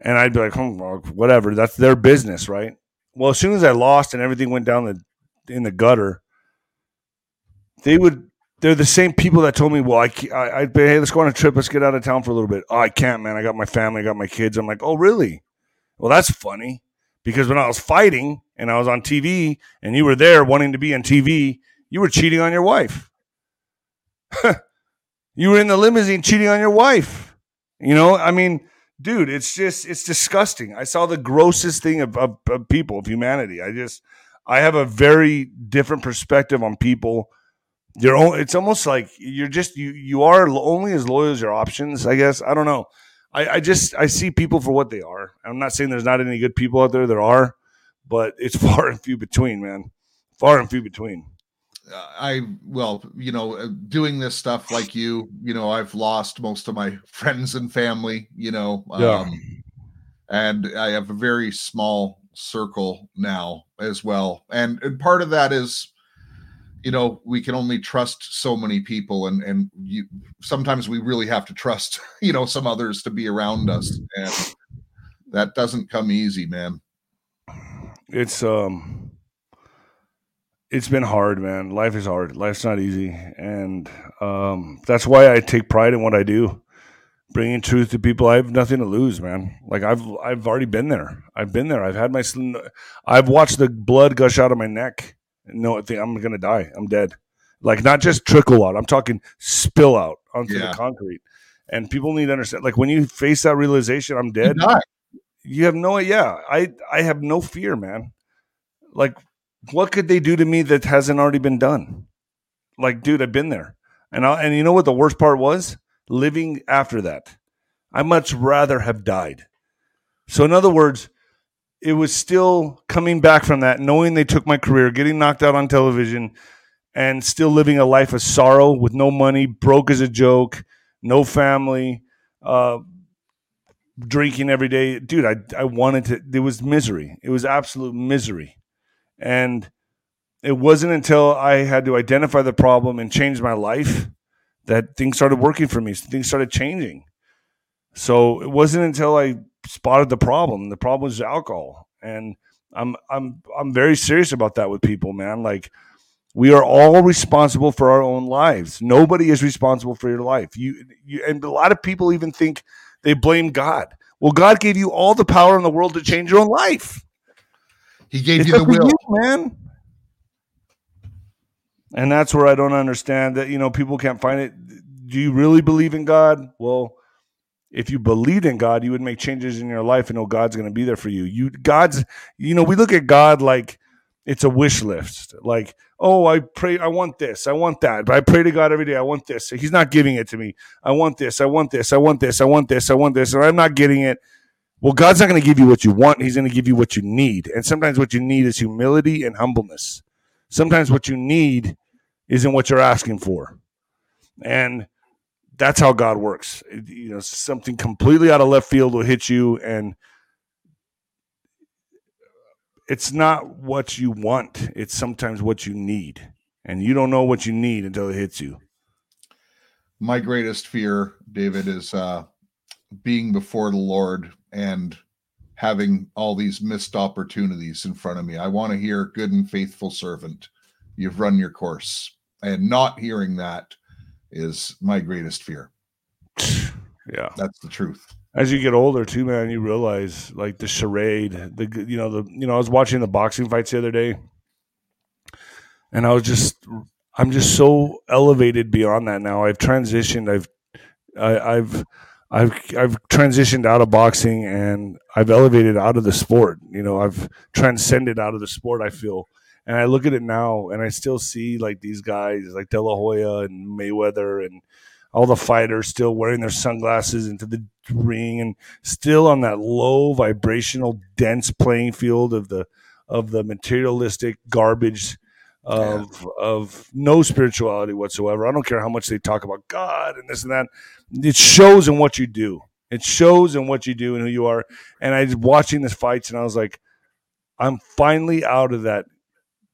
And I'd be like, oh, whatever. That's their business, right? well, as soon as I lost and everything went down the in the gutter, they would. They're the same people that told me, "Well, I, I, be, hey, let's go on a trip. Let's get out of town for a little bit." Oh, I can't, man. I got my family. I got my kids. I'm like, oh, really? Well, that's funny because when I was fighting and I was on TV and you were there wanting to be on TV, you were cheating on your wife. you were in the limousine cheating on your wife. You know, I mean, dude, it's just it's disgusting. I saw the grossest thing of, of, of, people of humanity. I just I have a very different perspective on people. You're only, it's almost like you're just you you are only as loyal as your options. I guess I don't know. I, I just I see people for what they are. I'm not saying there's not any good people out there. There are, but it's far and few between, man. Far and few between. I well, you know, uh, doing this stuff like you, you know, I've lost most of my friends and family, you know, yeah. um, and I have a very small circle now as well, and, and part of that is, you know, we can only trust so many people, and and you sometimes we really have to trust, you know, some others to be around us, and that doesn't come easy, man. It's um it's been hard, man. Life is hard. Life's not easy, and um, that's why I take pride in what I do, bringing truth to people. I have nothing to lose, man. Like I've I've already been there. I've been there. I've had my. I've watched the blood gush out of my neck. No, I think I'm gonna die. I'm dead. Like not just trickle out. I'm talking spill out onto yeah. the concrete. And people need to understand. Like when you face that realization, I'm dead. You, you have no. Yeah, I I have no fear, man. Like what could they do to me that hasn't already been done? Like, dude, I've been there. And I, and you know what the worst part was? Living after that. I much rather have died. So in other words, it was still coming back from that, knowing they took my career, getting knocked out on television, and still living a life of sorrow with no money, broke as a joke, no family, uh, drinking every day. Dude, I I wanted to. It was misery. It was absolute misery. And it wasn't until I had to identify the problem and change my life that things started working for me. Things started changing. So it wasn't until I spotted the problem. The problem was alcohol. And I'm I'm I'm very serious about that with people, man. Like we are all responsible for our own lives. Nobody is responsible for your life. You, you and a lot of people even think they blame God. Well, God gave you all the power in the world to change your own life. He gave it's you the will, you, man. And that's where I don't understand that. You know, people can't find it. Do you really believe in God? Well, if you believed in God, you would make changes in your life and know God's going to be there for you. You God's, you know, we look at God like it's a wish list. Like, oh, I pray, I want this, I want that. But I pray to God every day, I want this. He's not giving it to me. I want this, I want this, I want this, I want this, I want this, and I'm not getting it. Well, God's not going to give you what you want. He's going to give you what you need. And sometimes what you need is humility and humbleness. Sometimes what you need isn't what you're asking for. And that's how God works. You know, something completely out of left field will hit you and it's not what you want. It's sometimes what you need. And you don't know what you need until it hits you. My greatest fear, David, is uh being before the Lord and having all these missed opportunities in front of me. I want to hear good and faithful servant. You've run your course. And not hearing that is my greatest fear. Yeah. That's the truth. As you get older too, man, you realize like the charade, the you know, the you know, I was watching the boxing fights the other day and I was just I'm just so elevated beyond that now. I've transitioned. I've I, I've I've I've transitioned out of boxing and I've elevated out of the sport. You know, I've transcended out of the sport. I feel, and I look at it now, and I still see like these guys, like De La Hoya and Mayweather, and all the fighters still wearing their sunglasses into the ring, and still on that low vibrational, dense playing field of the of the materialistic garbage of of no spirituality whatsoever. I don't care how much they talk about God and this and that. It shows in what you do. It shows in what you do and who you are. And I was watching this fights and I was like, I'm finally out of that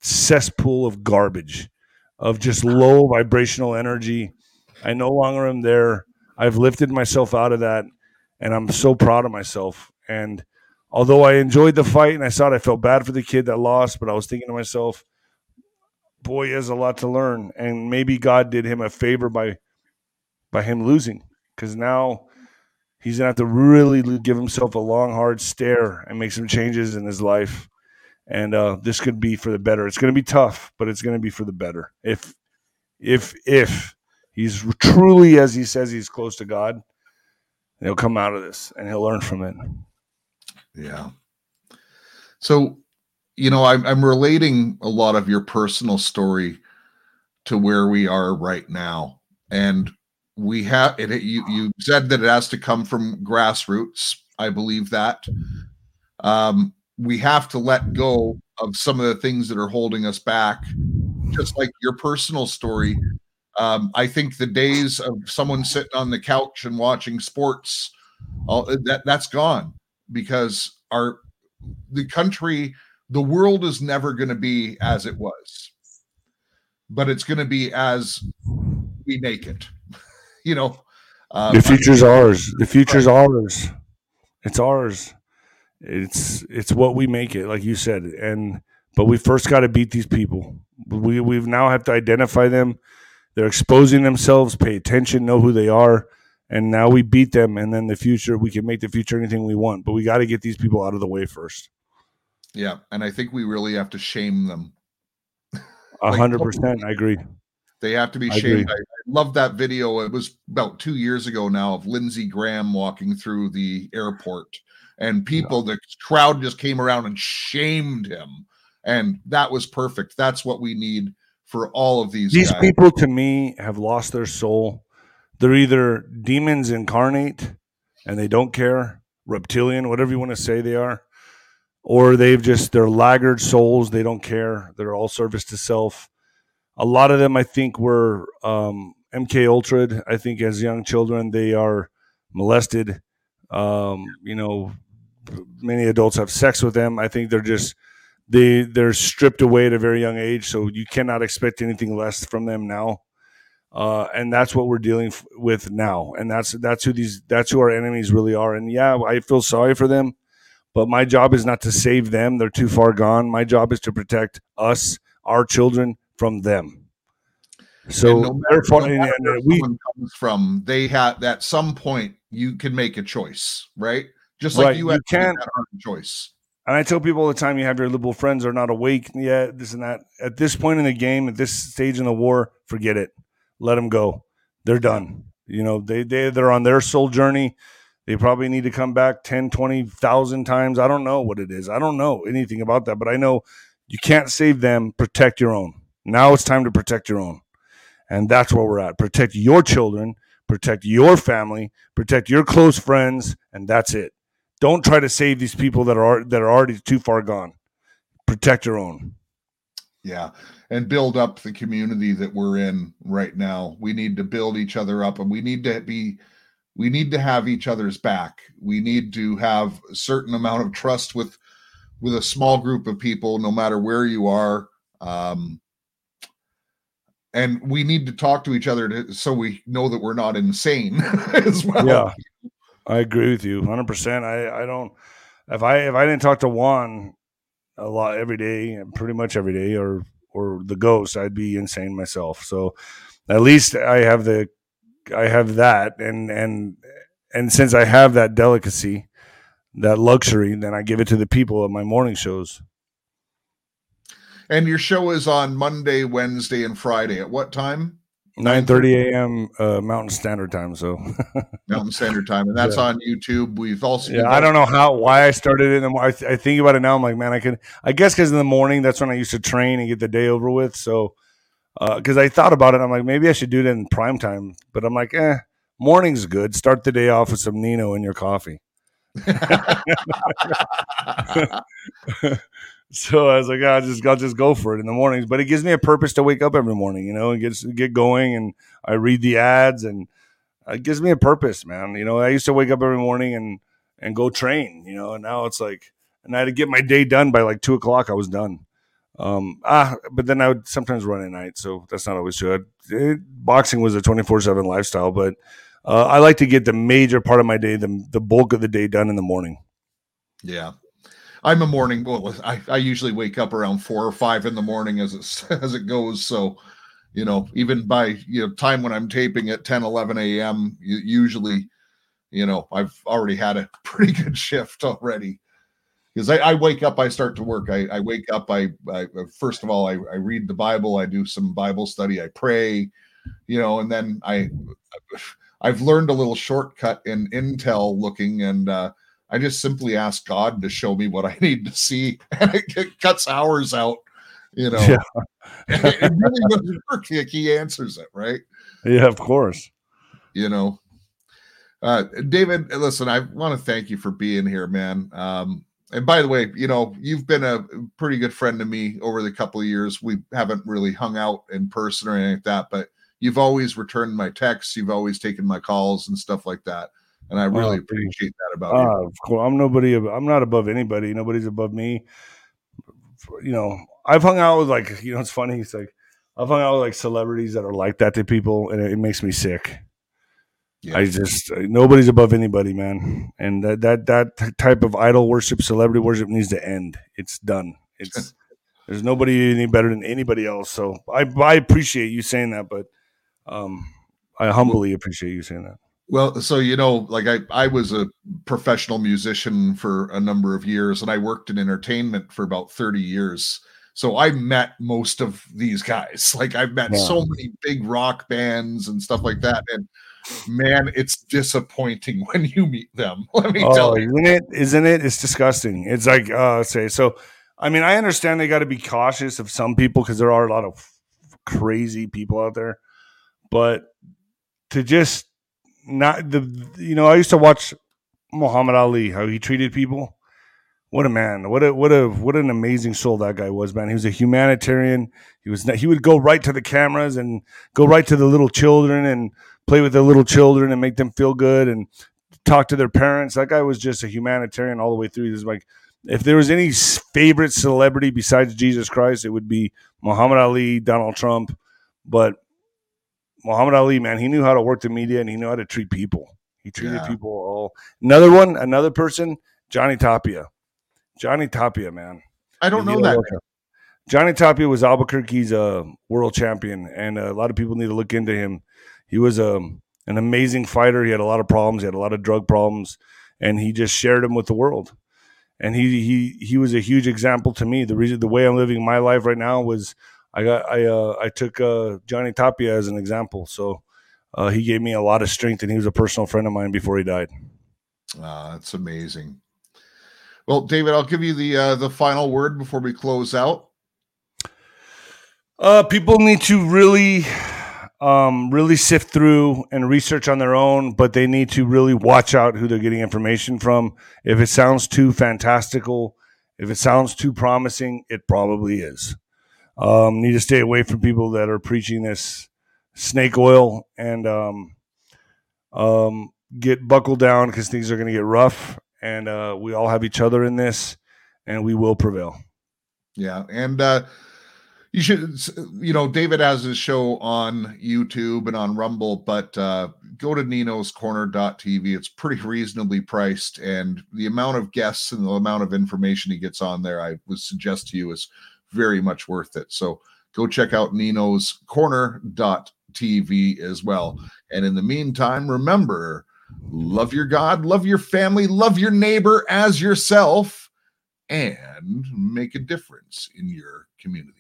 cesspool of garbage, of just low vibrational energy. I no longer am there. I've lifted myself out of that, and I'm so proud of myself. And although I enjoyed the fight and I thought I felt bad for the kid that lost, but I was thinking to myself, boy, he has a lot to learn. And maybe God did him a favor by by him losing, because now he's gonna have to really give himself a long, hard stare and make some changes in his life. And uh, this could be for the better. It's going to be tough, but it's going to be for the better. If if if he's truly as he says he's close to God, he'll come out of this and he'll learn from it. Yeah. So, you know, I'm, I'm relating a lot of your personal story to where we are right now. And we have it. You, you said that it has to come from grassroots. I believe that. Um, we have to let go of some of the things that are holding us back, just like your personal story. Um, I think the days of someone sitting on the couch and watching sports, all, that that's gone because our the country, the world is never going to be as it was, but it's going to be as we make it. you know, um, the future's ours. The future's ours. It's ours. It's it's what we make it, like you said. And but we first got to beat these people. We we now have to identify them. They're exposing themselves. Pay attention. Know who they are. And now we beat them, and then the future we can make the future anything we want. But we got to get these people out of the way first. Yeah, and I think we really have to shame them. A hundred percent, I agree. They have to be I shamed. I, I love that video. It was about two years ago now of Lindsey Graham walking through the airport, and people, the crowd just came around and shamed him, and that was perfect. That's what we need for all of these. These guys. people, to me, have lost their soul. They're either demons incarnate, and they don't care, reptilian, whatever you want to say they are, or they've just they're laggard souls. They don't care. They're all service to self. A lot of them, I think, were um, MK Ultra. I think as young children, they are molested. Um, you know, many adults have sex with them. I think they're just they they're stripped away at a very young age, so you cannot expect anything less from them now. Uh, and that's what we're dealing f- with now, and that's that's who these that's who our enemies really are. And yeah, I feel sorry for them, but my job is not to save them; they're too far gone. My job is to protect us, our children, from them. So no matter, no matter where we comes from, they have at some point you can make a choice, right? Just like Right, you, you had to make can't- choice. And I tell people all the time, you have your liberal friends are not awake yet, this and that. At this point in the game, at this stage in the war, forget it. Let them go. They're done. You know, they, they, they're on their soul journey. They probably need to come back 10, 20,000 times. I don't know what it is. I don't know anything about that, but I know You can't save them. Protect your own. Now it's time to protect your own. And that's where we're at. Protect your children, protect your family, protect your close friends, and that's it. Don't try to save these people that are that are already too far gone. Protect your own. Yeah. And build up the community that we're in right now. We need to build each other up and we need to be we need to have each other's back. We need to have a certain amount of trust with with a small group of people, no matter where you are. Um, and we need to talk to each other to, so we know that we're not insane as well. Yeah, I agree with you 100. percent I I don't if I if I didn't talk to Juan a lot every day pretty much every day or or the ghost, I'd be insane myself. So at least I have the I have that and and and since I have that delicacy, that luxury, then I give it to the people at my morning shows. And your show is on Monday, Wednesday, and Friday. At what time? Nine thirty a.m. Uh, Mountain Standard Time. So Mountain Standard Time, and that's Yeah. on YouTube. We've also yeah, I don't know how why I started it. And I, th- I think about it now. I'm like, man, I could. I guess because in the morning, that's when I used to train and get the day over with. So because I thought about it, I'm like, maybe I should do it in prime time. But I'm like, eh, morning's good. Start the day off with some Nino in your coffee. So I was like, I'll just I'll just go for it in the mornings. But it gives me a purpose to wake up every morning, you know, and get get going. And I read the ads, and it gives me a purpose, man. You know, I used to wake up every morning and and go train, you know, and now it's like, and I had to get my day done by like two o'clock. I was done. Um, ah, but then I would sometimes run at night, so that's not always good. It, boxing was a twenty four seven lifestyle, but uh, I like to get the major part of my day, the the bulk of the day done in the morning. Yeah. I'm a morning. Well, I, I usually wake up around four or five in the morning as it as it goes. So, you know, even by you know time when I'm taping at 10, 11 a.m., usually, you know, I've already had a pretty good shift already. Because I, I wake up, I start to work. I, I wake up. I, I first of all, I, I read the Bible. I do some Bible study. I pray, you know, and then I, I've learned a little shortcut in Intel looking, and uh, I just simply ask God to show me what I need to see, and it, cuts hours out. You know, Yeah. it really does work. He answers it, right? Yeah, of course. You know, uh, David. Listen, I want to thank you for being here, man. Um, and by the way, you know, you've been a pretty good friend to me over the couple of years. We haven't really hung out in person or anything like that, but you've always returned my texts. You've always taken my calls and stuff like that. And I really Oh, appreciate that about you. Ah, of course. I'm nobody. I'm not above anybody. Nobody's above me. You know, I've hung out with like you know. It's funny. It's like I've hung out with like celebrities that are like that to people, and it, it makes me sick. Yeah. I just nobody's above anybody, man. And that that that type of idol worship, celebrity worship needs to end. It's done. It's there's nobody any better than anybody else. So I I appreciate you saying that, but um, I humbly appreciate you saying that. Well, so you know, like I I was a professional musician for a number of years and I worked in entertainment for about 30 years. So I met most of these guys. Like I've met Yeah. so many big rock bands and stuff like that and man, it's disappointing when you meet them. Let me Oh, tell you. isn't it? Isn't it? It's disgusting. It's like uh say so. I mean, I understand they got to be cautious of some people because there are a lot of crazy people out there, but to just not the you know, I used to watch Muhammad Ali how he treated people. What a man! What a what a what an amazing soul that guy was, man. He was a humanitarian. He was he would go right to the cameras and go right to the little children and play with the little children and make them feel good and talk to their parents. That guy was just a humanitarian all the way through. He was like, if there was any favorite celebrity besides Jesus Christ, it would be Muhammad Ali, Donald Trump. But Muhammad Ali, man, he knew how to work the media and he knew how to treat people. He treated Yeah. people all. Another one, another person, Johnny Tapia. Johnny Tapia, man. I don't know that. Johnny Tapia was Albuquerque's uh, world champion, and a lot of people need to look into him. He was um, an amazing fighter. He had a lot of problems. He had a lot of drug problems, and he just shared them with the world. And he he he was a huge example to me. The reason the way I'm living my life right now was I got I uh, I took uh, Johnny Tapia as an example. So uh, he gave me a lot of strength, and he was a personal friend of mine before he died. Ah, that's amazing. Well, David, I'll give you the uh, the final word before we close out. Uh, people need to really, um, really sift through and research on their own, but they need to really watch out who they're getting information from. If it sounds too fantastical, if it sounds too promising, it probably is. Um, need to stay away from people that are preaching this snake oil and um, um, get buckled down because things are going to get rough. And uh, we all have each other in this, and we will prevail. Yeah, and uh, you should, you know, David has his show on YouTube and on Rumble, but uh, go to Nino's Corner.tv. It's pretty reasonably priced, and the amount of guests and the amount of information he gets on there, I would suggest to you, is very much worth it. So go check out Nino's Corner.tv as well. And in the meantime, remember love your God, love your family, love your neighbor as yourself, and make a difference in your community.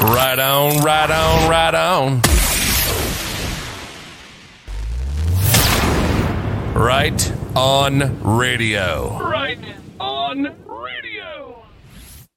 Right on, right on, right on. Right on radio. Right on